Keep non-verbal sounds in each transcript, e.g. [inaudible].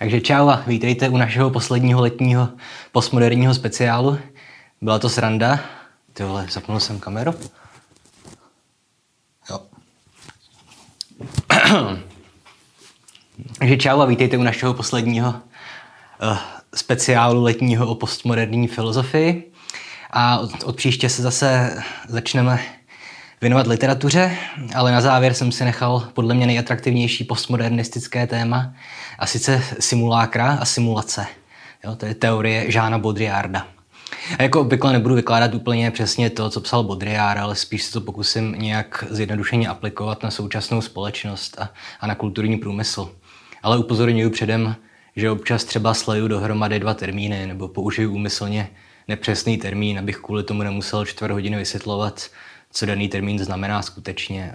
Takže čau a vítejte u našeho posledního letního postmoderního speciálu. Byla to sranda. Ty vole, zapnul jsem kameru. Jo. Takže čau a vítejte u našeho posledního uh, speciálu letního o postmoderní filozofii. A od, od příště se zase začneme věnovat literatuře, ale na závěr jsem si nechal podle mě nejatraktivnější postmodernistické téma, a sice simulákra a simulace. Jo, to je teorie Žána Baudrillarda. A jako obvykle nebudu vykládat úplně přesně to, co psal Baudrillard, ale spíš se to pokusím nějak zjednodušeně aplikovat na současnou společnost a, a na kulturní průmysl. Ale upozorňuji předem, že občas třeba sleju dohromady dva termíny nebo použiju úmyslně nepřesný termín, abych kvůli tomu nemusel čtvrt hodiny vysvětlovat, co daný termín znamená skutečně.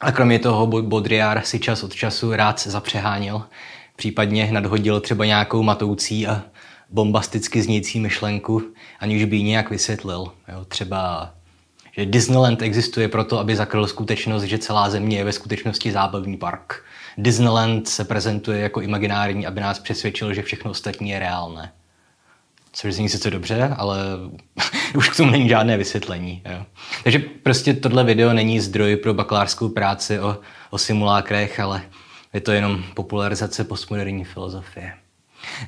A kromě toho Baudrillard si čas od času rád zapřehánil, případně nadhodil třeba nějakou matoucí a bombasticky znějící myšlenku, aniž by ji nějak vysvětlil. Jo, třeba, že Disneyland existuje proto, aby zakryl skutečnost, že celá země je ve skutečnosti zábavní park. Disneyland se prezentuje jako imaginární, aby nás přesvědčil, že všechno ostatní je reálné. Což zní sice dobře, ale [laughs] už k tomu není žádné vysvětlení. Jo. Takže prostě tohle video není zdroj pro bakalářskou práci o, o simulákrech, ale je to jenom popularizace postmoderní filozofie.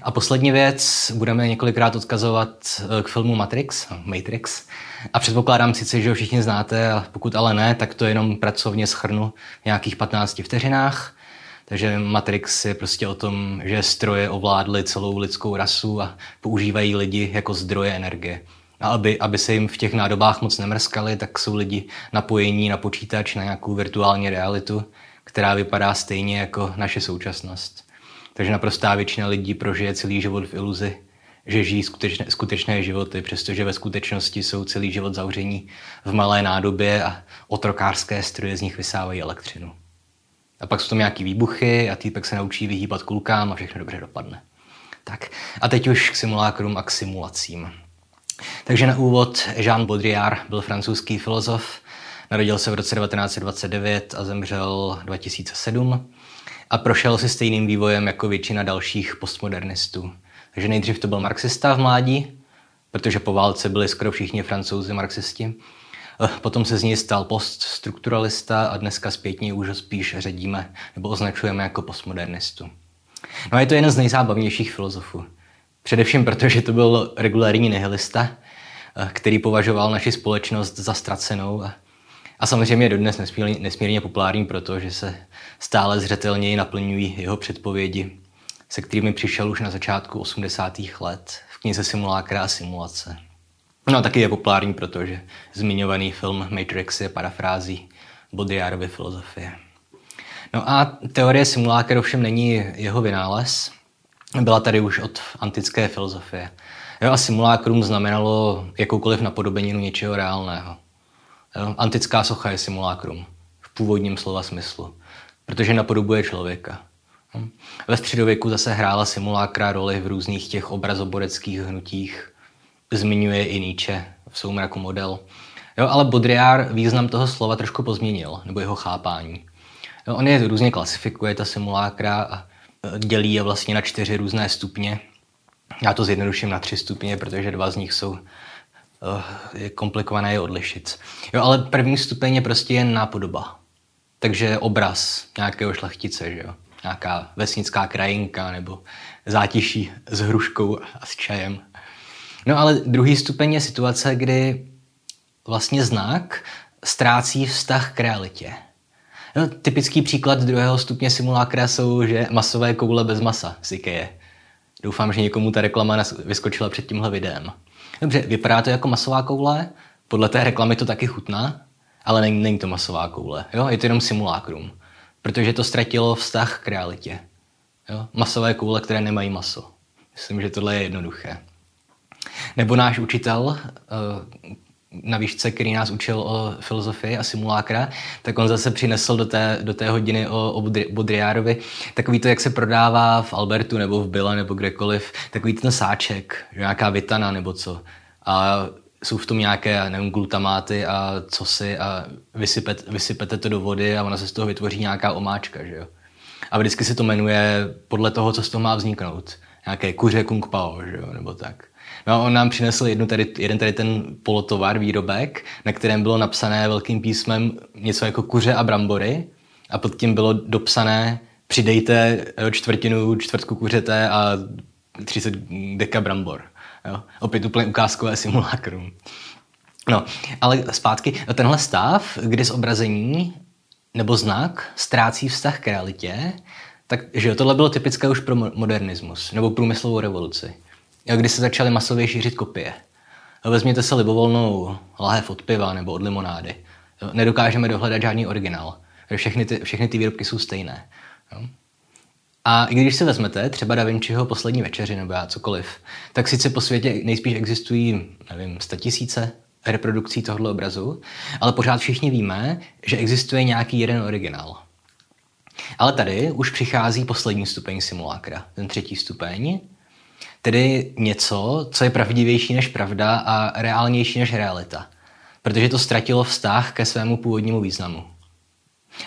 A poslední věc, budeme několikrát odkazovat eh, k filmu Matrix, Matrix. A předpokládám sice, že ho všichni znáte, a pokud ale ne, tak to jenom pracovně schrnu v nějakých 15 vteřinách. Takže Matrix je prostě o tom, že stroje ovládly celou lidskou rasu a používají lidi jako zdroje energie. A aby, aby se jim v těch nádobách moc nemrskali, tak jsou lidi napojení na počítač, na nějakou virtuální realitu, která vypadá stejně jako naše současnost. Takže naprostá většina lidí prožije celý život v iluzi, že žijí skutečné, skutečné životy, přestože ve skutečnosti jsou celý život zavření v malé nádobě a otrokářské stroje z nich vysávají elektřinu. A pak jsou tam nějaký výbuchy a týpek se naučí vyhýbat kulkám a všechno dobře dopadne. Tak a teď už k simulákrům a k simulacím. Takže na úvod Jean Baudrillard byl francouzský filozof, narodil se v roce 1929 a zemřel 2007 a prošel si stejným vývojem jako většina dalších postmodernistů. Takže nejdřív to byl marxista v mládí, protože po válce byli skoro všichni francouzi marxisti. Eh, potom se z něj stal poststrukturalista a dneska zpětně už ho spíš ředíme nebo označujeme jako postmodernistu. No a je to jeden z nejzábavnějších filozofů. Především proto, že to byl regulární nihilista, eh, který považoval naši společnost za ztracenou a, a samozřejmě je dodnes nesmírně, nesmírně populární, protože se stále zřetelněji naplňují jeho předpovědi, se kterými přišel už na začátku 80. let v knize Simulákra a simulace. No taky je populární, protože zmiňovaný film Matrix je parafrází Baudrillardovy filozofie. No a teorie simuláker ovšem není jeho vynález. Byla tady už od antické filozofie. Jo, a simulákrum znamenalo jakoukoliv napodobeninu něčeho reálného. Jo, antická socha je simulákrum v původním slova smyslu, protože napodobuje člověka. Ve středověku zase hrála simulákra roli v různých těch obrazoboreckých hnutích, zmiňuje i Nietzsche v soumraku model. Jo, ale Baudrillard význam toho slova trošku pozměnil, nebo jeho chápání. Jo, on je různě klasifikuje, ta simulákra, a e, dělí je vlastně na čtyři různé stupně. Já to zjednoduším na tři stupně, protože dva z nich jsou uh, je komplikované je odlišit. Jo, ale první stupeň je prostě jen nápodoba. Takže obraz nějakého šlechtice, že jo? nějaká vesnická krajinka nebo zátiší s hruškou a s čajem. No ale druhý stupeň je situace, kdy vlastně znak ztrácí vztah k realitě. No, typický příklad druhého stupně simulákra jsou, že masové koule bez masa z IKEA. Doufám, že někomu ta reklama vyskočila před tímhle videem. Dobře, vypadá to jako masová koule, podle té reklamy to taky chutná, ale není, není to masová koule, jo? je to jenom simulákrum, protože to ztratilo vztah k realitě. Jo? Masové koule, které nemají maso. Myslím, že tohle je jednoduché. Nebo náš učitel eh, na výšce, který nás učil o filozofii a simulákra, tak on zase přinesl do té, do té hodiny o, o Baudrillardovi takový to, jak se prodává v Albertu nebo v Billa nebo kdekoliv, takový ten sáček, nějaká vitana nebo co. A jsou v tom nějaké, nevím, glutamáty a co si a vysypete, vysypete to do vody a ona se z toho vytvoří nějaká omáčka, že jo. A vždycky se to jmenuje podle toho, co z toho má vzniknout. Nějaké kuře kung pao, že jo, nebo tak. No a on nám přinesl jednu tady, jeden tady ten polotovar, výrobek, na kterém bylo napsané velkým písmem něco jako kuře a brambory a pod tím bylo dopsané přidejte čtvrtinu čtvrtku kuřete a 30 deka brambor. Jo? Opět úplně ukázkové simulákrum. No, ale zpátky, tenhle stav, kdy zobrazení nebo znak ztrácí vztah k realitě, tak že jo, tohle bylo typické už pro modernismus nebo průmyslovou revoluci, kdy se začaly masově šířit kopie. Vezměte se libovolnou lahev od piva nebo od limonády. Nedokážeme dohledat žádný originál. Všechny ty, všechny ty výrobky jsou stejné. A i když si vezmete třeba Da Vinciho poslední večeři nebo já cokoliv, tak sice po světě nejspíš existují, nevím, tisíce reprodukcí tohoto obrazu, ale pořád všichni víme, že existuje nějaký jeden originál. Ale tady už přichází poslední stupeň simulákra, ten třetí stupeň, tedy něco, co je pravdivější než pravda a reálnější než realita, protože to ztratilo vztah ke svému původnímu významu.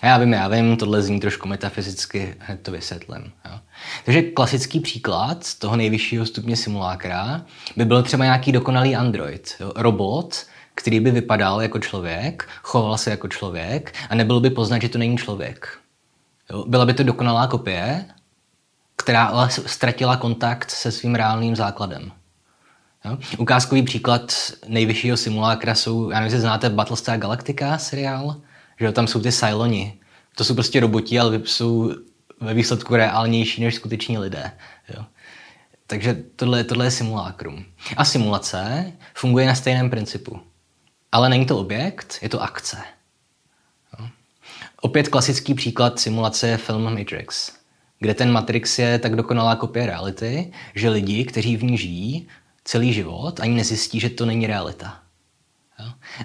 A já vím, já vím, tohle zní trošku metafyzicky, hned to vysvětlím. Jo. Takže klasický příklad toho nejvyššího stupně simulákra by byl třeba nějaký dokonalý android, jo, robot, který by vypadal jako člověk, choval se jako člověk a nebyl by poznat, že to není člověk. Jo. Byla by to dokonalá kopie, která ale ztratila kontakt se svým reálným základem. Jo. Ukázkový příklad nejvyššího simulákra jsou, já nevím, jestli znáte Battlestar Galactica seriál, že tam jsou ty Cyloni. To jsou prostě roboti, ale jsou ve výsledku reálnější než skuteční lidé. Jo. Takže tohle, tohle je simulákrum. A simulace funguje na stejném principu. Ale není to objekt, je to akce. Jo. Opět klasický příklad simulace je film Matrix, kde ten Matrix je tak dokonalá kopie reality, že lidi, kteří v ní žijí celý život, ani nezjistí, že to není realita.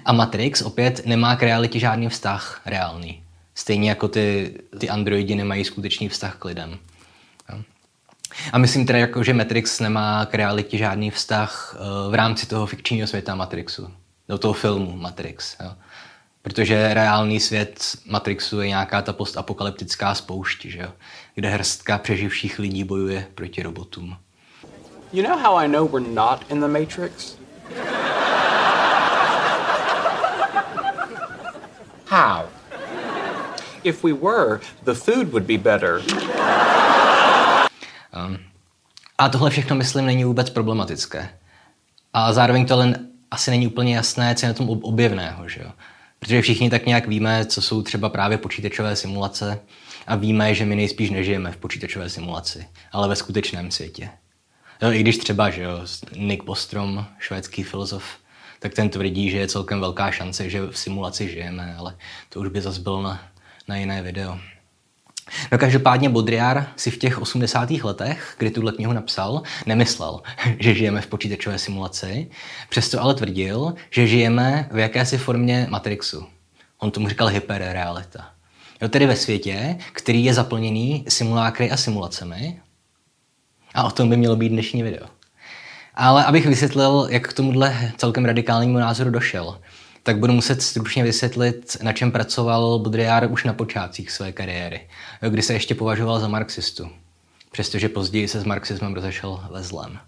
A Matrix opět nemá k realitě žádný vztah reálný. Stejně jako ty, ty androidi nemají skutečný vztah k lidem. A myslím teda, jako, že Matrix nemá k realitě žádný vztah uh, v rámci toho fikčního světa Matrixu. Do toho filmu Matrix. Jo? Protože reálný svět Matrixu je nějaká ta postapokalyptická spoušť, že jo? Kde hrstka přeživších lidí bojuje proti robotům. You know how I know we're not in the Matrix? How? If we were, the food would be better. Um, a tohle všechno, myslím, není vůbec problematické. A zároveň to len asi není úplně jasné, co je na tom objevného, že jo? Protože všichni tak nějak víme, co jsou třeba právě počítačové simulace a víme, že my nejspíš nežijeme v počítačové simulaci, ale ve skutečném světě. Jo, I když třeba, že jo, Nick Bostrom, švédský filozof, tak ten tvrdí, že je celkem velká šance, že v simulaci žijeme, ale to už by zase bylo na, na jiné video. No každopádně Baudrillard si v těch 80. letech, kdy tuhle knihu napsal, nemyslel, [laughs] že žijeme v počítačové simulaci, přesto ale tvrdil, že žijeme v jakési formě Matrixu. On tomu říkal hyperrealita. Jo, tedy ve světě, který je zaplněný simulákry a simulacemi. A o tom by mělo být dnešní video. Ale abych vysvětlil, jak k tomuhle celkem radikálnímu názoru došel, tak budu muset stručně vysvětlit, na čem pracoval Baudrillard už na počátcích své kariéry, kdy se ještě považoval za marxistu, přestože později se s marxismem rozešel ve zlem.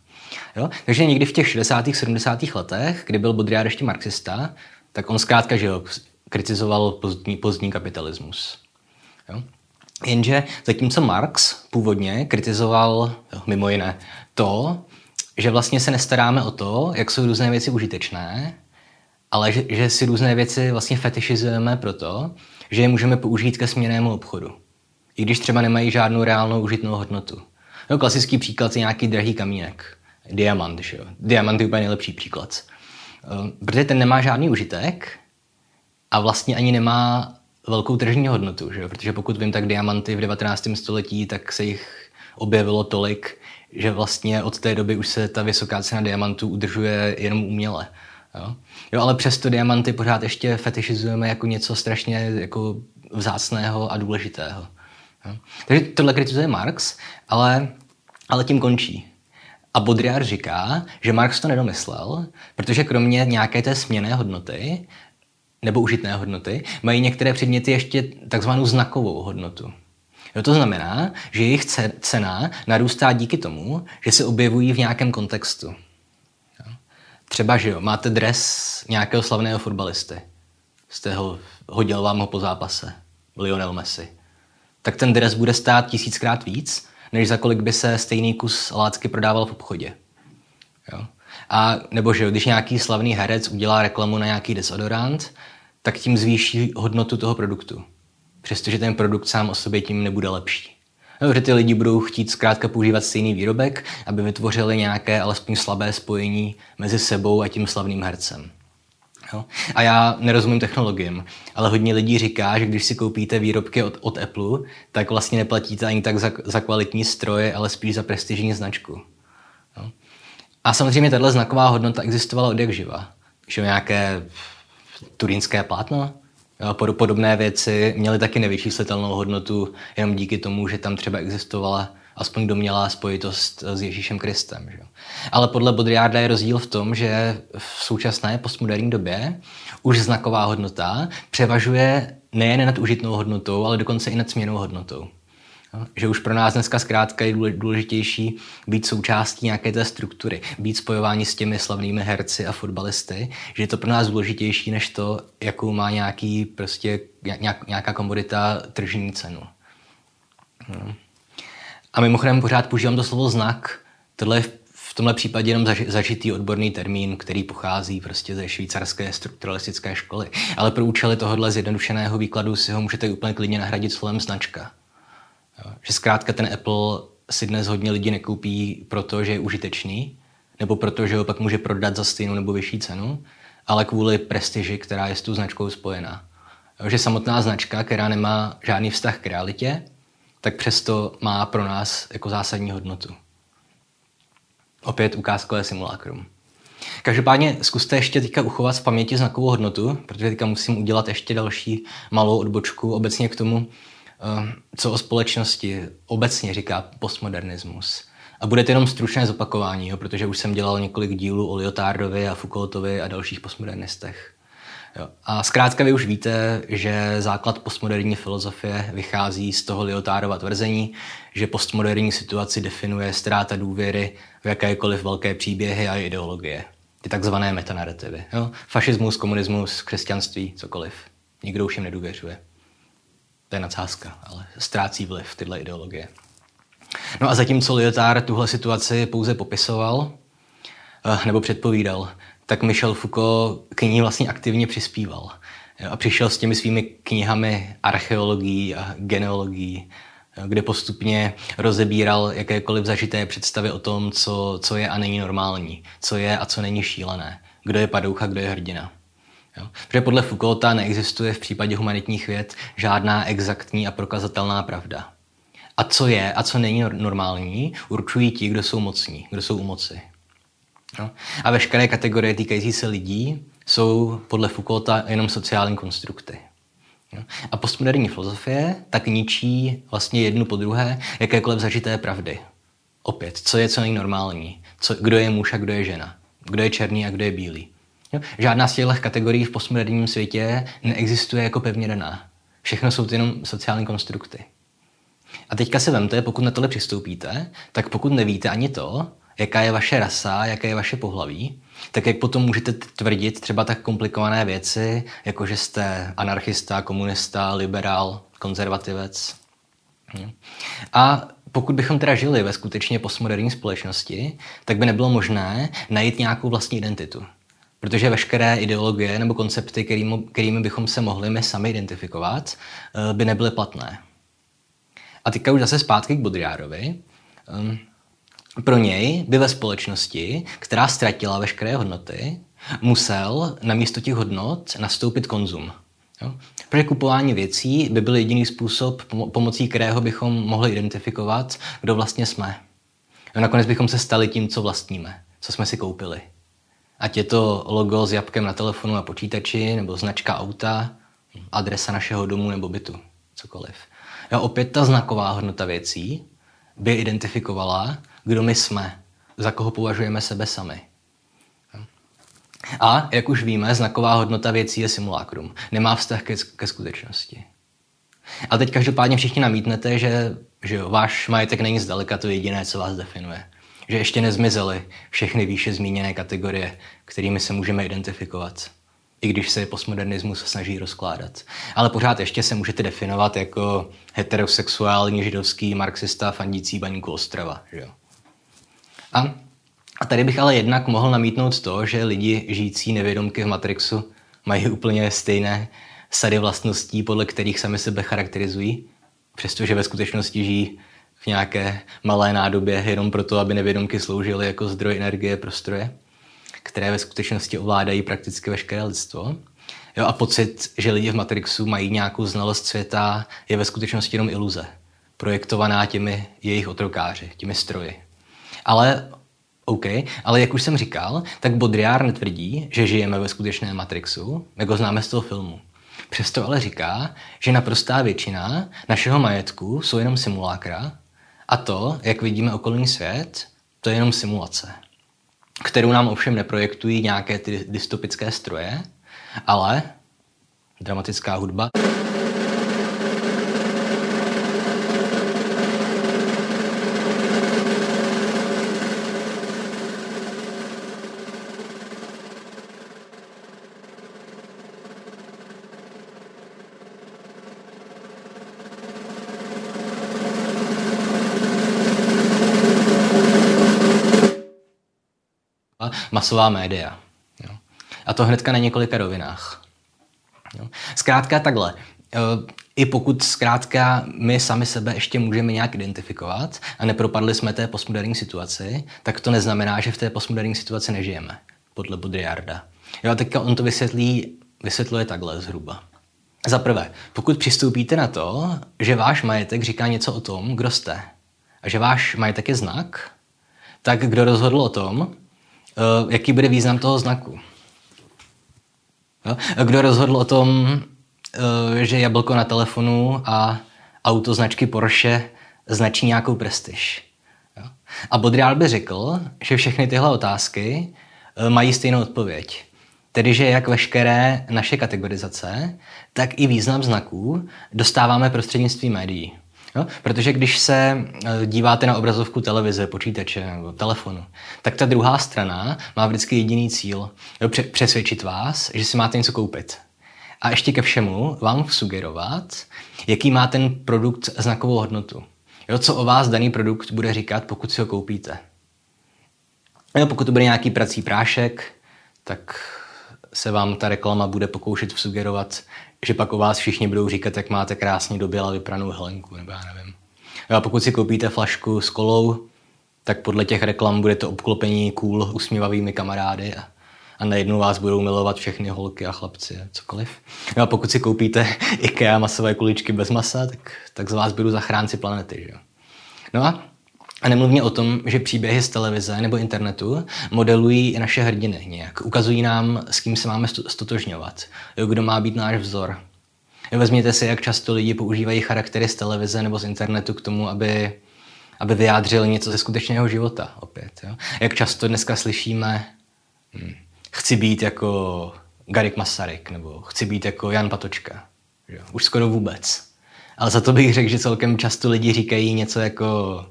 Jo? Takže někdy v těch 60. 70. letech, kdy byl Baudrillard ještě marxista, tak on zkrátka že jo, kritizoval pozdní, pozdní kapitalismus. Jo? Jenže zatímco Marx původně kritizoval jo, mimo jiné to, že vlastně se nestaráme o to, jak jsou různé věci užitečné, ale že, že si různé věci vlastně fetišizujeme proto, že je můžeme použít ke směnému obchodu. I když třeba nemají žádnou reálnou užitnou hodnotu. No, klasický příklad je nějaký drahý kamínek. Diamant, že jo. Diamant je úplně nejlepší příklad. Eh, protože ten nemá žádný užitek a vlastně ani nemá velkou tržní hodnotu, že protože pokud vím, tak diamanty v 19. století, tak se jich objevilo tolik, že vlastně od té doby už se ta vysoká cena diamantů udržuje jenom uměle. Jo? jo, ale přesto diamanty pořád ještě fetišizujeme jako něco strašně jako vzácného a důležitého. Jo? Takže tohle kritizuje Marx, ale, ale tím končí. A Baudrillard říká, že Marx to nedomyslel, protože kromě nějaké té směné hodnoty nebo užitné hodnoty mají některé předměty ještě takzvanou znakovou hodnotu. Jo, to znamená, že jejich cena narůstá díky tomu, že se objevují v nějakém kontextu. Jo. Třeba, že jo, máte dres nějakého slavného fotbalisty. Jste ho, hodil vám ho po zápase. Lionel Messi. Tak ten dres bude stát tisíckrát víc, než za kolik by se stejný kus lácky prodával v obchodě. Jo. A nebo že když nějaký slavný herec udělá reklamu na nějaký desodorant, tak tím zvýší hodnotu toho produktu. Přestože ten produkt sám o sobě tím nebude lepší. No, že ty lidi budou chtít zkrátka používat stejný výrobek, aby vytvořili nějaké alespoň slabé spojení mezi sebou a tím slavným hercem. Jo? A já nerozumím technologiím, ale hodně lidí říká, že když si koupíte výrobky od, od Apple, tak vlastně neplatíte ani tak za, za kvalitní stroje, ale spíš za prestižní značku. Jo? A samozřejmě tahle znaková hodnota existovala od jak živa. Že nějaké turínské plátno, podobné věci měly taky nevyčíslitelnou hodnotu jenom díky tomu, že tam třeba existovala aspoň domělá spojitost s Ježíšem Kristem. Že? Ale podle Baudrillarda je rozdíl v tom, že v současné postmoderní době už znaková hodnota převažuje nejen nad užitnou hodnotou, ale dokonce i nad směnou hodnotou. Že už pro nás dneska zkrátka je důležitější být součástí nějaké té struktury, být spojování s těmi slavnými herci a fotbalisty, že je to pro nás důležitější než to, jakou má nějaký prostě nějaká komodita tržní cenu. No. A mimochodem pořád používám to slovo znak. Tohle je v tomhle případě jenom zažitý odborný termín, který pochází prostě ze švýcarské strukturalistické školy. Ale pro účely tohohle zjednodušeného výkladu si ho můžete úplně klidně nahradit slovem značka. Že zkrátka ten Apple si dnes hodně lidí nekoupí proto, že je užitečný, nebo proto, že ho pak může prodat za stejnou nebo vyšší cenu, ale kvůli prestiži, která je s tou značkou spojená. Že samotná značka, která nemá žádný vztah k realitě, tak přesto má pro nás jako zásadní hodnotu. Opět ukázkové simulakrum. Každopádně zkuste ještě teďka uchovat v paměti znakovou hodnotu, protože teďka musím udělat ještě další malou odbočku obecně k tomu, co o společnosti obecně říká postmodernismus. A bude to jenom stručné zopakování, jo, protože už jsem dělal několik dílů o Lyotárdovi a Foucaultovi a dalších postmodernistech. Jo. A zkrátka vy už víte, že základ postmoderní filozofie vychází z toho Lyotárova tvrzení, že postmoderní situaci definuje ztráta důvěry v jakékoliv velké příběhy a ideologie. Ty takzvané metanarrativy. Jo. Fašismus, komunismus, křesťanství, cokoliv. Nikdo už jim nedůvěřuje. To je nadsázka, ale ztrácí vliv tyhle ideologie. No a zatímco Lyotard tuhle situaci pouze popisoval, eh, nebo předpovídal, tak Michel Foucault k ní vlastně aktivně přispíval. A přišel s těmi svými knihami archeologií a genealogií, kde postupně rozebíral jakékoliv zažité představy o tom, co, co je a není normální, co je a co není šílené, kdo je padoucha, kdo je hrdina. Jo? Protože podle Foucaulta neexistuje v případě humanitních věd žádná exaktní a prokazatelná pravda. A co je a co není normální, určují ti, kdo jsou mocní, kdo jsou u moci. No. A veškeré kategorie týkající se lidí jsou podle Foucaulta jenom sociální konstrukty. No. A postmoderní filozofie tak ničí vlastně jednu po druhé jakékoliv zažité pravdy. Opět, co je co nejnormální, co, kdo je muž a kdo je žena, kdo je černý a kdo je bílý. Jo? Žádná z těchto kategorií v postmoderním světě neexistuje jako pevně daná. Všechno jsou to jenom sociální konstrukty. A teďka se vemte, pokud na tohle přistoupíte, tak pokud nevíte ani to, jaká je vaše rasa, jaké je vaše pohlaví, tak jak potom můžete tvrdit třeba tak komplikované věci, jako že jste anarchista, komunista, liberál, konzervativec. A pokud bychom teda žili ve skutečně postmoderní společnosti, tak by nebylo možné najít nějakou vlastní identitu. Protože veškeré ideologie nebo koncepty, kterými, kterými bychom se mohli my sami identifikovat, eh, by nebyly platné. A teďka už zase zpátky k Baudrillardovi. Ehm, pro něj by ve společnosti, která ztratila veškeré hodnoty, musel na místo těch hodnot nastoupit konzum. Protože kupování věcí by byl jediný způsob, pomocí kterého bychom mohli identifikovat, kdo vlastně jsme. Nakonec bychom se stali tím, co vlastníme, co jsme si koupili. Ať je to logo s jabkem na telefonu a počítači, nebo značka auta, adresa našeho domu nebo bytu, cokoliv. Jo, opět ta znaková hodnota věcí by identifikovala, kdo my jsme, za koho považujeme sebe sami. A, jak už víme, znaková hodnota věcí je simulakrum. Nemá vztah ke, ke skutečnosti. A teď každopádně všichni namítnete, že, že jo, váš majetek není zdaleka to jediné, co vás definuje. Že ještě nezmizely všechny výše zmíněné kategorie, kterými se můžeme identifikovat i když se postmodernismus snaží rozkládat. Ale pořád ještě se můžete definovat jako heterosexuální židovský marxista fandící baníku Ostrava. Že? A, a tady bych ale jednak mohl namítnout to, že lidi žijící nevědomky v Matrixu mají úplně stejné sady vlastností, podle kterých sami sebe charakterizují, přestože ve skutečnosti žijí v nějaké malé nádobě jenom proto, aby nevědomky sloužily jako zdroj energie pro stroje které ve skutečnosti ovládají prakticky veškeré lidstvo. Jo, a pocit, že lidi v Matrixu mají nějakou znalost světa, je ve skutečnosti jenom iluze, projektovaná těmi jejich otrokáři, těmi stroji. Ale OK, ale jak už jsem říkal, tak Baudrillard netvrdí, že žijeme ve skutečném Matrixu, jak ho známe z toho filmu. Přesto ale říká, že naprostá většina našeho majetku jsou jenom simulákra a to, jak vidíme okolní svět, to je jenom simulace kterou nám ovšem neprojektují nějaké ty dystopické stroje, ale dramatická hudba. Masová média. Jo. A to hnedka na několika rovinách. Jo. Zkrátka takhle. E, I pokud zkrátka my sami sebe ještě můžeme nějak identifikovat a nepropadli jsme té postmoderní situaci, tak to neznamená, že v té postmoderní situaci nežijeme, podle Baudrillarda. Jo, a teďka on to vysvětlí, vysvětluje takhle zhruba. Za prvé, pokud přistoupíte na to, že váš majetek říká něco o tom, kdo jste, a že váš majetek je znak, tak kdo rozhodl o tom, Eh, jaký bude význam toho znaku. Kdo rozhodl o tom, eh, že jablko na telefonu a auto značky Porsche značí nějakou prestiž. A Bodrial by řekl, že všechny tyhle otázky eh, mají stejnou odpověď. Tedy, že jak veškeré naše kategorizace, tak i význam znaků dostáváme prostřednictvím médií. Jo? Protože když se eh, díváte na obrazovku televize, počítače nebo telefonu, tak ta druhá strana má vždycky jediný cíl. Jo? Přesvědčit vás, že si máte něco koupit. A ještě ke všemu vám sugerovat, jaký má ten produkt znakovou hodnotu. Jo? Co o vás daný produkt bude říkat, pokud si ho koupíte. Jo? Pokud to bude nějaký prací prášek, tak se vám ta reklama bude pokoušet vsugerovat, že pak o vás všichni budou říkat, jak máte krásně doběla vypranou helenku, nebo já nevím. A pokud si koupíte flašku s kolou, tak podle těch reklam bude to obklopení cool usmívavými kamarády a, a najednou vás budou milovat všechny holky a chlapci a cokoliv. A pokud si koupíte [laughs] IKEA masové kuličky bez masa, tak, tak z vás budou zachránci planety. Že? No a a nemluvně o tom, že příběhy z televize nebo internetu modelují i naše hrdiny nějak. Ukazují nám, s kým se máme stotožňovat. Kdo má být náš vzor. Vezměte si, jak často lidi používají charaktery z televize nebo z internetu k tomu, aby, aby vyjádřili něco ze skutečného života opět. Jo. Jak často dneska slyšíme, hm, chci být jako Garik Masaryk nebo chci být jako Jan Patočka. Už skoro vůbec. Ale za to bych řekl, že celkem často lidi říkají něco jako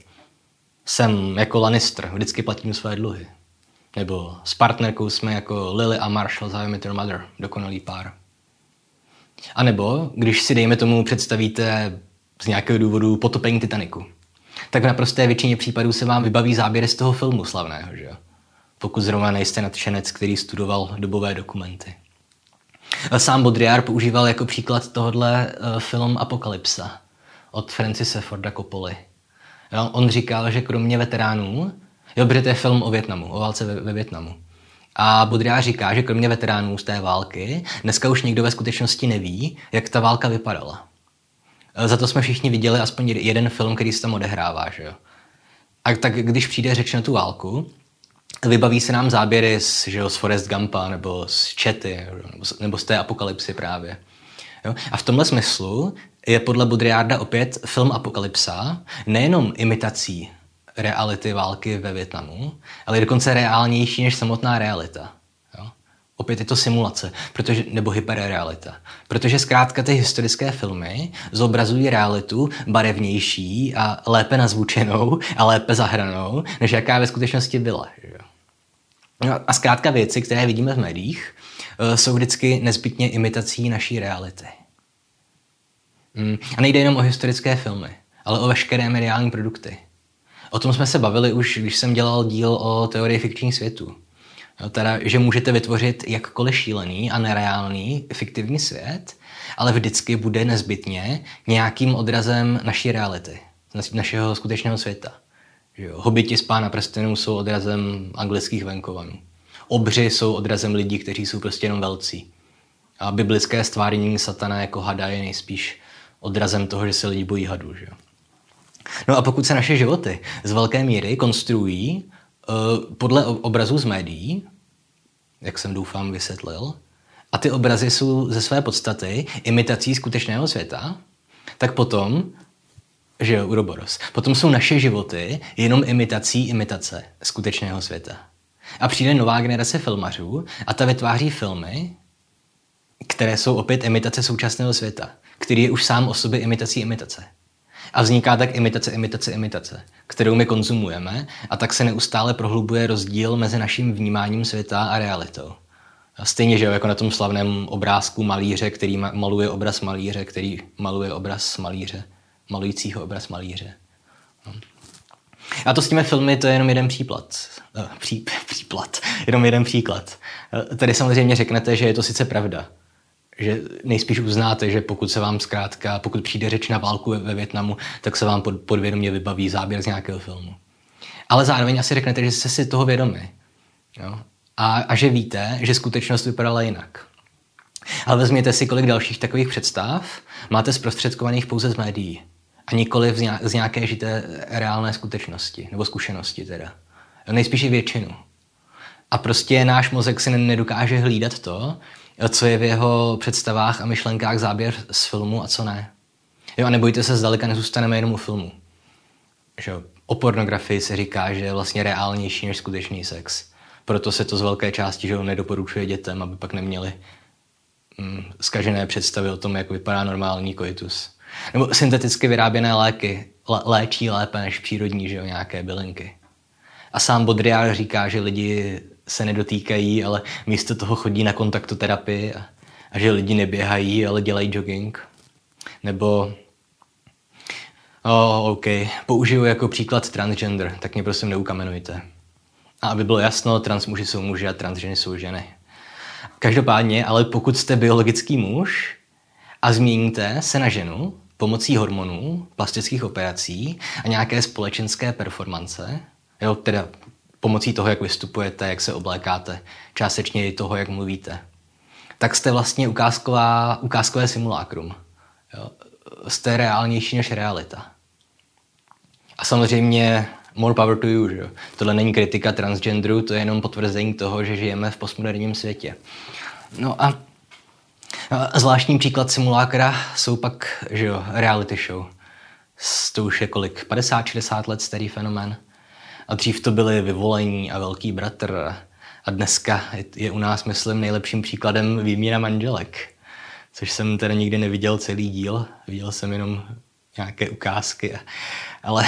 jsem jako Lannister, vždycky platím své dluhy. Nebo s partnerkou jsme jako Lily a Marshall z How Your Mother, dokonalý pár. A nebo, když si dejme tomu představíte z nějakého důvodu potopení Titaniku, tak v naprosté většině případů se vám vybaví záběry z toho filmu slavného, že jo? Pokud zrovna nejste nadšenec, který studoval dobové dokumenty. Sám Baudrillard používal jako příklad tohohle uh, film Apokalypsa od Francise Forda Coppoli. On říkal, že kromě veteránů, jo, protože to je film o Větnamu, o válce ve, ve Větnamu. A Budria říká, že kromě veteránů z té války, dneska už nikdo ve skutečnosti neví, jak ta válka vypadala. E, za to jsme všichni viděli aspoň jeden film, který se tam odehrává. Že jo? A tak když přijde řeč na tu válku, vybaví se nám záběry z, že jo, z Forest Gumpa nebo z Čety nebo z, nebo z té apokalypsy právě. Jo? A v tomhle smyslu je podle Budriarda opět film Apokalypsa nejenom imitací reality války ve Větnamu, ale je dokonce reálnější než samotná realita. Jo? Opět je to simulace, protože, nebo hyperrealita. Protože zkrátka ty historické filmy zobrazují realitu barevnější a lépe nazvučenou a lépe zahranou, než jaká ve skutečnosti byla. Že? No a zkrátka věci, které vidíme v médiích, eh, jsou vždycky nezbytně imitací naší reality. Hmm. A nejde jenom o historické filmy, ale o veškeré mediální produkty. O tom jsme se bavili už, když jsem dělal díl o teorii fikčních světů. Jo, teda, že můžete vytvořit jakkoliv šílený a nereálný fiktivní svět, ale vždycky bude nezbytně nějakým odrazem naší reality, našeho skutečného světa. Že jo? Hobiti z Pána prstenů jsou odrazem anglických venkovanů. Obři jsou odrazem lidí, kteří jsou prostě jenom velcí. A biblické stváření satana jako hada je nejspíš odrazem toho, že se lidi bojí hadů. Že? No a pokud se naše životy z velké míry konstruují uh, podle obrazů z médií, jak jsem doufám vysvětlil, a ty obrazy jsou ze své podstaty imitací skutečného světa, tak potom, že jo, Uroboros, potom jsou naše životy jenom imitací imitace skutečného světa. A přijde nová generace filmařů a ta vytváří filmy, které jsou opět imitace současného světa, který je už sám o sobě imitací imitace. A vzniká tak imitace, imitace, imitace, kterou my konzumujeme a tak se neustále prohlubuje rozdíl mezi naším vnímáním světa a realitou. A stejně, že jako na tom slavném obrázku malíře, který maluje obraz malíře, který maluje obraz malíře, malujícího obraz malíře. No. A to s těmi filmy to je jenom jeden příklad. Eh, pří, [laughs] příklad. Jenom jeden příklad. Eh, tady samozřejmě řeknete, že je to sice pravda, že nejspíš uznáte, že pokud se vám zkrátka, pokud přijde řeč na válku ve, ve Větnamu, tak se vám pod, podvědomě vybaví záběr z nějakého filmu. Ale zároveň asi řeknete, že jste si toho vědomi. Jo? A, a že víte, že skutečnost vypadala jinak. Ale vezměte si, kolik dalších takových představ máte zprostředkovaných pouze z médií a nikoli z nějaké žité reálné skutečnosti, nebo zkušenosti teda. Nejspíš i většinu. A prostě náš mozek si nedokáže hlídat to, co je v jeho představách a myšlenkách záběr z filmu a co ne. Jo, a nebojte se, zdaleka nezůstaneme jenom u filmu. Že o pornografii se říká, že je vlastně reálnější než skutečný sex. Proto se to z velké části že nedoporučuje dětem, aby pak neměli mm, zkažené představy o tom, jak vypadá normální koitus. Nebo synteticky vyráběné léky léčí lépe než přírodní, že jo, nějaké bylinky. A sám Baudrillard říká, že lidi se nedotýkají, ale místo toho chodí na kontaktoterapii a, a že lidi neběhají, ale dělají jogging. Nebo Oh, OK. Použiju jako příklad transgender, tak mě prosím neukamenujte. A aby bylo jasno, trans muži jsou muži a transženy jsou ženy. Každopádně, ale pokud jste biologický muž a změníte se na ženu pomocí hormonů, plastických operací a nějaké společenské performance, jo, teda pomocí toho, jak vystupujete, jak se oblékáte, částečně i toho, jak mluvíte, tak jste vlastně ukázková, ukázkové simulakrum. Jo. Jste reálnější než realita. A samozřejmě more power to you. Že? Tohle není kritika transgenderu, to je jenom potvrzení toho, že žijeme v postmoderním světě. No a, a zvláštní příklad simulákra jsou pak že jo, reality show. To už je kolik? 50-60 let starý fenomén. A dřív to byly vyvolení a velký bratr. A dneska je u nás, myslím, nejlepším příkladem výměna manželek. Což jsem teda nikdy neviděl celý díl. Viděl jsem jenom nějaké ukázky. Ale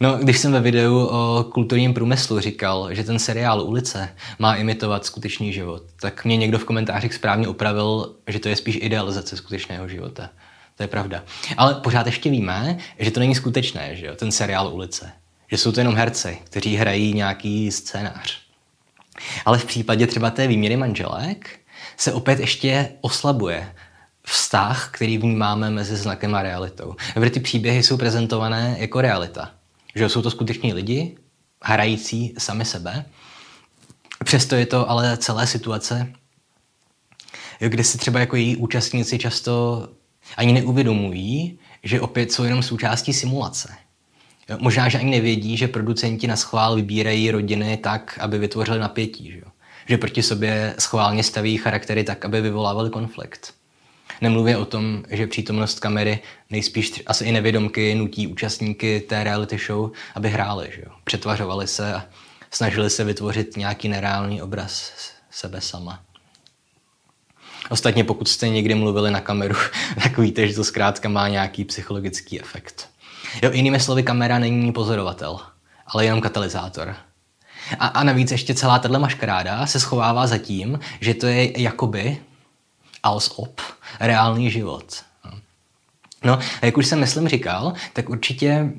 No, když jsem ve videu o kulturním průmyslu říkal, že ten seriál Ulice má imitovat skutečný život, tak mě někdo v komentářích správně opravil, že to je spíš idealizace skutečného života. To je pravda. Ale pořád ještě víme, že to není skutečné, že jo, ten seriál Ulice že jsou to jenom herci, kteří hrají nějaký scénář. Ale v případě třeba té výměry manželek se opět ještě oslabuje vztah, který vnímáme mezi znakem a realitou. Protože ty příběhy jsou prezentované jako realita. Že jsou to skuteční lidi, hrající sami sebe. Přesto je to ale celé situace, kde si třeba jako její účastníci často ani neuvědomují, že opět jsou jenom součástí simulace. Možná, že ani nevědí, že producenti na schvál vybírají rodiny tak, aby vytvořili napětí. Že, že proti sobě schválně staví charaktery tak, aby vyvolávali konflikt. Nemluvě o tom, že přítomnost kamery nejspíš asi i nevědomky nutí účastníky té reality show, aby hráli. Že jo? Přetvařovali se a snažili se vytvořit nějaký nereálný obraz sebe sama. Ostatně pokud jste někdy mluvili na kameru, [laughs] tak víte, že to zkrátka má nějaký psychologický efekt. Jo, jinými slovy, kamera není pozorovatel, ale jenom katalyzátor. A, a navíc ještě celá tahle maškaráda se schovává za tím, že to je jakoby als op, reálný život. No, a jak už jsem myslím říkal, tak určitě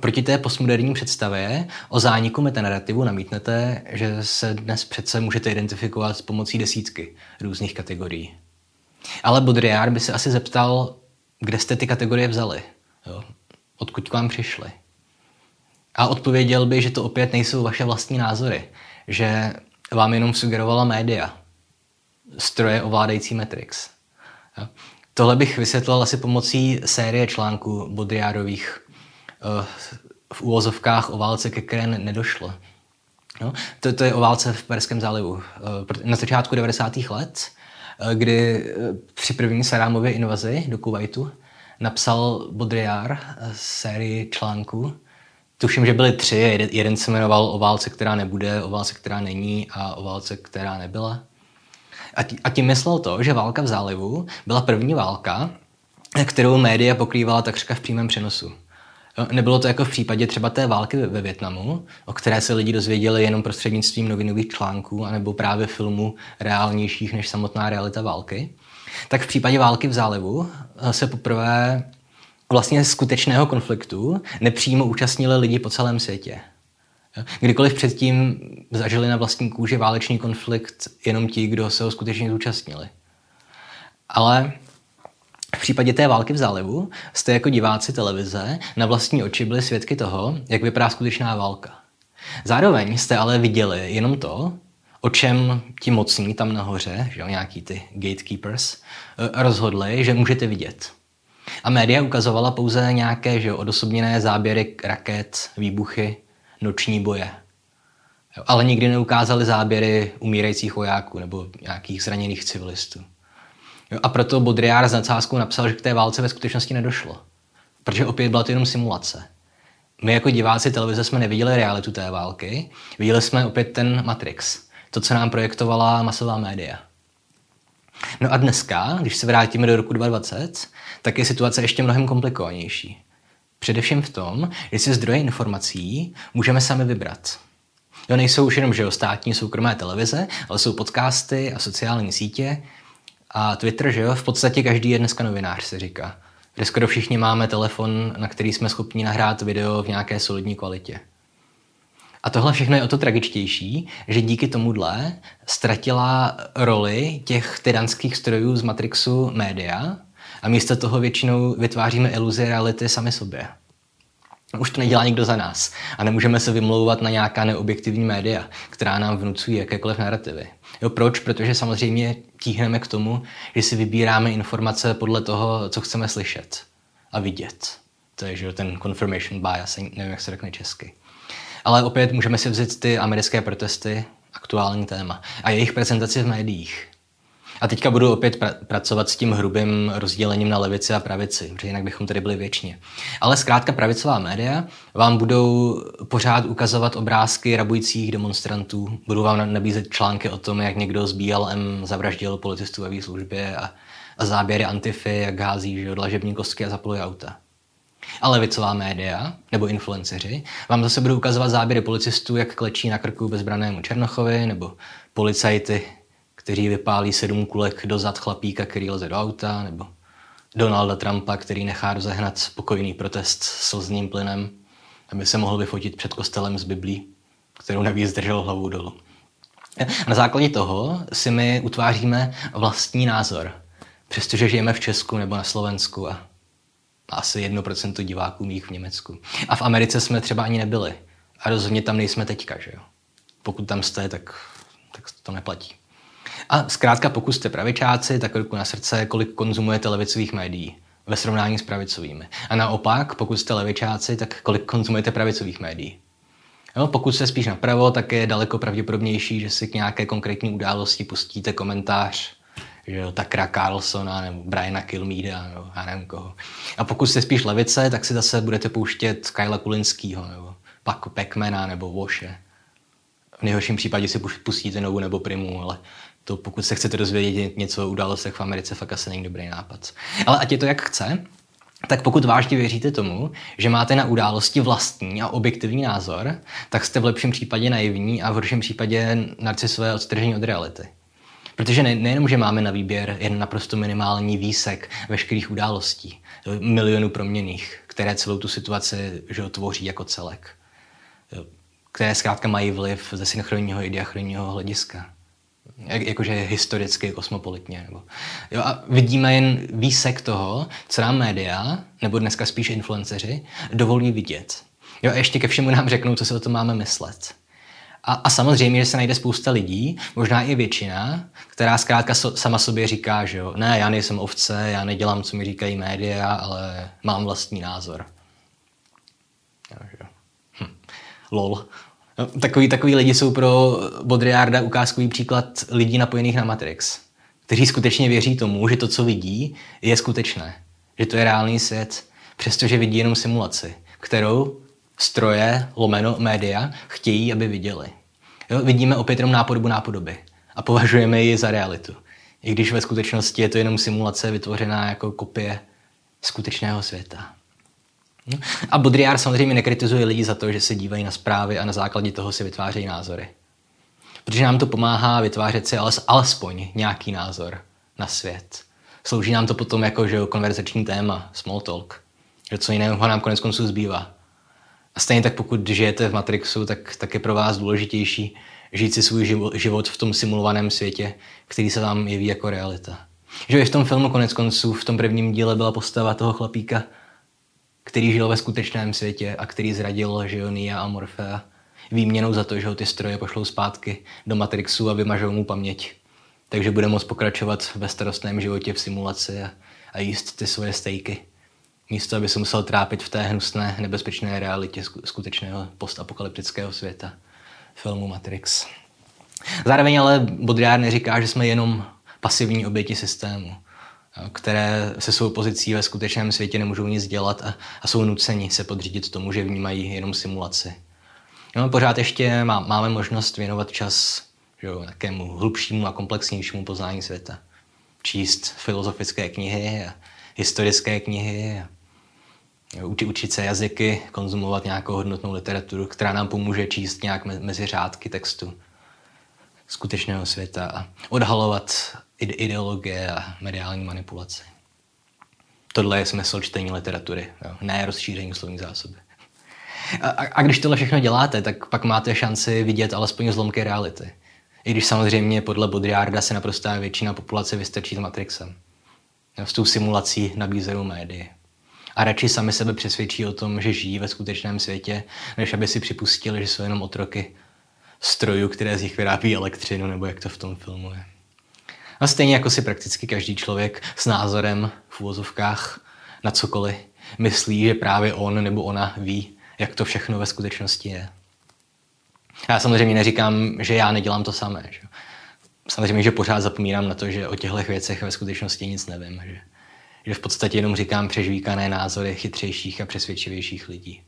proti té postmoderní představě o zániku metanarrativu namítnete, že se dnes přece můžete identifikovat s pomocí desítky různých kategorií. Ale Baudrillard by se asi zeptal, kde jste ty kategorie vzali, jo? Odkud k vám přišly. A odpověděl by, že to opět nejsou vaše vlastní názory, že vám jenom sugerovala média, stroje ovládající Matrix. Jo? Tohle bych vysvětlil asi pomocí série článků Baudrillardových eh, v úvozovkách o válce, ke které nedošlo. No, to, to je o válce v Perském zálivu. Eh, na začátku 90. let, eh, kdy při první Sarámově invazi do Kuwaitu napsal Baudrillard sérii článků. Tuším, že byly tři. Jeden se jmenoval o válce, která nebude, o válce, která není a o válce, která nebyla. A tím myslel to, že válka v zálivu byla první válka, kterou média pokrývala takřka v přímém přenosu. Nebylo to jako v případě třeba té války ve Větnamu, o které se lidi dozvěděli jenom prostřednictvím novinových článků, anebo právě filmů reálnějších než samotná realita války. Tak v případě války v zálivu se poprvé vlastně skutečného konfliktu nepřímo účastnili lidi po celém světě. Kdykoliv předtím zažili na vlastní kůži válečný konflikt jenom ti, kdo se ho skutečně zúčastnili. Ale v případě té války v zálivu jste jako diváci televize na vlastní oči byli svědky toho, jak vypadá skutečná válka. Zároveň jste ale viděli jenom to, o čem ti mocní tam nahoře, že jo, nějaký ty gatekeepers, eh, rozhodli, že můžete vidět. A média ukazovala pouze nějaké že jo, odosobněné záběry raket, výbuchy, noční boje. Ale nikdy neukázali záběry umírajících vojáků nebo nějakých zraněných civilistů. A proto Baudrillard s nadsázkou napsal, že k té válce ve skutečnosti nedošlo. Protože opět byla to jenom simulace. My jako diváci televize jsme neviděli realitu té války, viděli jsme opět ten Matrix, to, co nám projektovala masová média. No a dneska, když se vrátíme do roku 2020, tak je situace ještě mnohem komplikovanější. Především v tom, že si zdroje informací můžeme sami vybrat. Jo, nejsou už jenom že jo, státní soukromé televize, ale jsou podcasty a sociální sítě a Twitter, že jo, v podstatě každý je dneska novinář, se říká. Kde skoro všichni máme telefon, na který jsme schopni nahrát video v nějaké solidní kvalitě. A tohle všechno je o to tragičtější, že díky tomuhle ztratila roli těch tyranských strojů z Matrixu média, a místo toho většinou vytváříme iluzi reality sami sobě. Už to nedělá nikdo za nás a nemůžeme se vymlouvat na nějaká neobjektivní média, která nám vnucují jakékoliv narrativy. Jo, proč? Protože samozřejmě tíhneme k tomu, že si vybíráme informace podle toho, co chceme slyšet a vidět. To je že ten confirmation bias, nevím, jak se řekne česky. Ale opět můžeme si vzít ty americké protesty, aktuální téma, a jejich prezentaci v médiích. A teďka budu opět pra- pracovat s tím hrubým rozdělením na levici a pravici, protože jinak bychom tady byli věčně. Ale zkrátka pravicová média vám budou pořád ukazovat obrázky rabujících demonstrantů, budou vám nabízet články o tom, jak někdo z BLM zavraždil policistů ve výslužbě a, a záběry antify, jak hází že, dlažební kostky a zapaluje auta. A levicová média, nebo influenceři, vám zase budou ukazovat záběry policistů, jak klečí na krku bezbranému Černochovi, nebo policajty, kteří vypálí sedm kulek do zad chlapíka, který leze do auta, nebo Donalda Trumpa, který nechá rozehnat spokojný protest s slzným plynem, aby se mohl vyfotit před kostelem z Biblí, kterou navíc držel hlavou dolů. A na základě toho si my utváříme vlastní názor, přestože žijeme v Česku nebo na Slovensku a asi 1% diváků mých v Německu. A v Americe jsme třeba ani nebyli. A rozhodně tam nejsme teďka, že jo. Pokud tam jste, tak, tak to neplatí. A zkrátka, pokud jste pravičáci, tak ruku na srdce, kolik konzumujete levicových médií ve srovnání s pravicovými. A naopak, pokud jste levičáci, tak kolik konzumujete pravicových médií. Jo, pokud jste spíš napravo, tak je daleko pravděpodobnější, že si k nějaké konkrétní události pustíte komentář že jo, Takra Carlsona nebo Briana Kilmeada nebo já nevím koho. A pokud jste spíš levice, tak si zase budete pouštět Kyla Kulinského nebo Pacmana nebo Voše. V nejhorším případě si pustíte novou nebo primu, ale To pokud se chcete dozvědět něco o událostech v Americe, fakt asi není dobrý nápad. Ale ať je to jak chce, tak pokud vážně věříte tomu, že máte na události vlastní a objektivní názor, tak jste v lepším případě naivní a v horším případě narcisové odstržení od reality. Protože ne, nejenom, že máme na výběr jen naprosto minimální výsek veškerých událostí, milionů proměných, které celou tu situaci že tvoří jako celek, které zkrátka mají vliv ze synchronního i diachronního hlediska jak, jakože historicky, kosmopolitně. Nebo, jo, a vidíme jen výsek toho, co nám média, nebo dneska spíš influenceři, dovolí vidět. Jo, a ještě ke všemu nám řeknou, co si o tom máme myslet. A, a samozřejmě, že se najde spousta lidí, možná i většina, která zkrátka so, sama sobě říká, že jo, ne, já nejsem ovce, já nedělám, co mi říkají média, ale mám vlastní názor. Hm. Lol. No, takový, takový lidi jsou pro Baudrillarda ukázkový příklad lidí napojených na Matrix, kteří skutečně věří tomu, že to, co vidí, je skutečné. Že to je reálný svět, přestože vidí jenom simulaci, kterou stroje, lomeno, média chtějí, aby viděli. Jo, vidíme opět jenom nápodobu nápodoby a považujeme ji za realitu. I když ve skutečnosti je to jenom simulace vytvořená jako kopie skutečného světa. A Baudrillard samozřejmě nekritizuje lidi za to, že se dívají na zprávy a na základě toho si vytvářejí názory. Protože nám to pomáhá vytvářet si alespoň nějaký názor na svět. Slouží nám to potom jako že konverzační téma, small talk. Že co jiného nám konec konců zbývá. A stejně tak pokud žijete v Matrixu, tak, tak je pro vás důležitější žít si svůj život v tom simulovaném světě, který se vám jeví jako realita. Že i v tom filmu konec konců, v tom prvním díle byla postava toho chlapíka, který žil ve skutečném světě a který zradil Žionia a Morfea výměnou za to, že ho ty stroje pošlou zpátky do Matrixu a vymažou mu paměť. Takže bude moct pokračovat ve starostném životě v simulaci a, a jíst ty svoje stejky. Místo, aby se musel trápit v té hnusné, nebezpečné realitě skutečného postapokalyptického světa filmu Matrix. Zároveň ale Baudrillard neříká, že jsme jenom pasivní oběti systému které se svou pozicí ve skutečném světě nemůžou nic dělat a, a jsou nuceni se podřídit tomu, že vnímají jenom simulaci. No, pořád ještě má, máme možnost věnovat čas že jo, takému hlubšímu a komplexnějšímu poznání světa. Číst filozofické knihy a historické knihy a učit, se jazyky, konzumovat nějakou hodnotnou literaturu, která nám pomůže číst nějak mezi řádky textu skutečného světa a odhalovat ideologie a mediální manipulace. Tohle je smysl čtení literatury, jo? ne rozšíření slovní zásoby. A, a když tohle všechno děláte, tak pak máte šanci vidět alespoň zlomky reality. I když samozřejmě podle Baudrillarda se naprostá většina populace vystačí s Matrixem. Jo, s tou simulací nabízenou médii. A radši sami sebe přesvědčí o tom, že žijí ve skutečném světě, než aby si připustili, že jsou jenom otroky strojů, které z nich vyrábí elektřinu, nebo jak to v tom filmu je. A stejně jako si prakticky každý člověk s názorem v úvozovkách na cokoliv myslí, že právě on nebo ona ví, jak to všechno ve skutečnosti je. Já samozřejmě neříkám, že já nedělám to samé. Že? Samozřejmě, že pořád zapomínám na to, že o těchto věcech ve skutečnosti nic nevím. Že, že v podstatě jenom říkám přežvíkané názory chytřejších a přesvědčivějších lidí.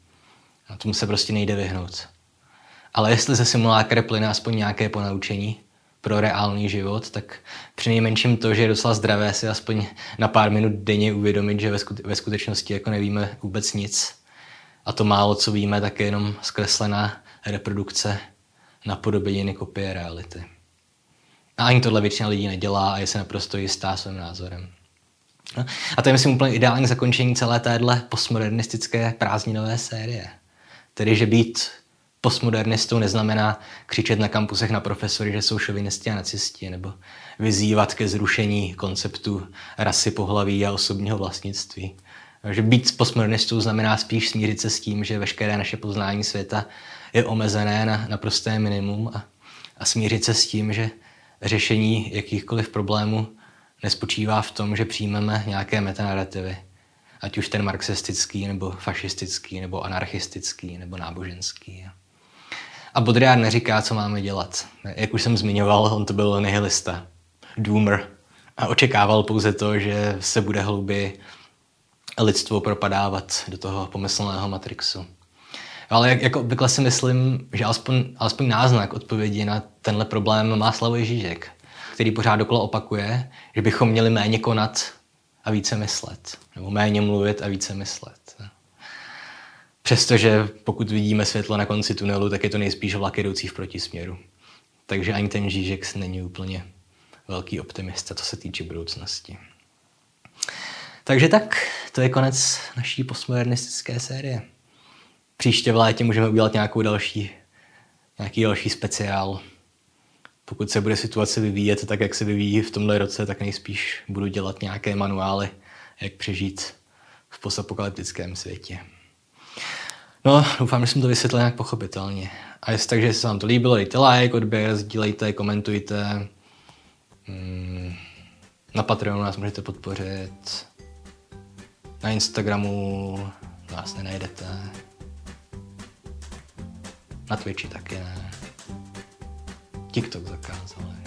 A tomu se prostě nejde vyhnout. Ale jestli ze simulákra plyne aspoň nějaké ponaučení, pro reálný život, tak při nejmenším to, že je docela zdravé si aspoň na pár minut denně uvědomit, že ve, skute- ve skutečnosti jako nevíme vůbec nic. A to málo, co víme, tak je jenom zkreslená reprodukce na podobeniny kopie reality. A ani tohle většina lidí nedělá a je se naprosto jistá svým názorem. A to je, myslím, úplně ideální zakončení celé téhle postmodernistické prázdninové série. Tedy, že být postmodernistou neznamená křičet na kampusech na profesory, že jsou šovinisti a nacisti, nebo vyzývat ke zrušení konceptu rasy, pohlaví a osobního vlastnictví. Že být postmodernistou znamená spíš smířit se s tím, že veškeré naše poznání světa je omezené na, na prosté minimum a, a smířit se s tím, že řešení jakýchkoliv problémů nespočívá v tom, že přijmeme nějaké metanarrativy, ať už ten marxistický, nebo fašistický, nebo anarchistický, nebo náboženský. A Baudrillard neříká, co máme dělat. Jak už jsem zmiňoval, on to byl nihilista, doomer a očekával pouze to, že se bude hlouběji lidstvo propadávat do toho pomyslného Matrixu. Ale jak, jako obvykle si myslím, že alespoň, alespoň náznak odpovědi na tenhle problém má Slavoj Žižek, který pořád dokola opakuje, že bychom měli méně konat a více myslet. Nebo méně mluvit a více myslet. Přestože pokud vidíme světlo na konci tunelu, tak je to nejspíš vlak jedoucí v protisměru. Takže ani ten Žižek není úplně velký optimista, co se týče budoucnosti. Takže tak, to je konec naší postmodernistické série. Příště v létě můžeme udělat nějakou další, nějaký další speciál. Pokud se bude situace vyvíjet tak, jak se vyvíjí v tomhle roce, tak nejspíš budu dělat nějaké manuály, jak přežít v postapokalyptickém světě. No, doufám, že jsem to vysvětlil nějak pochopitelně. A jestli takže se vám to líbilo, dejte like, odběr, sdílejte, komentujte. Hmm, na Patreonu nás můžete podpořit. Na Instagramu nás nenajdete. Na Twitchi taky ne. TikTok заказывала.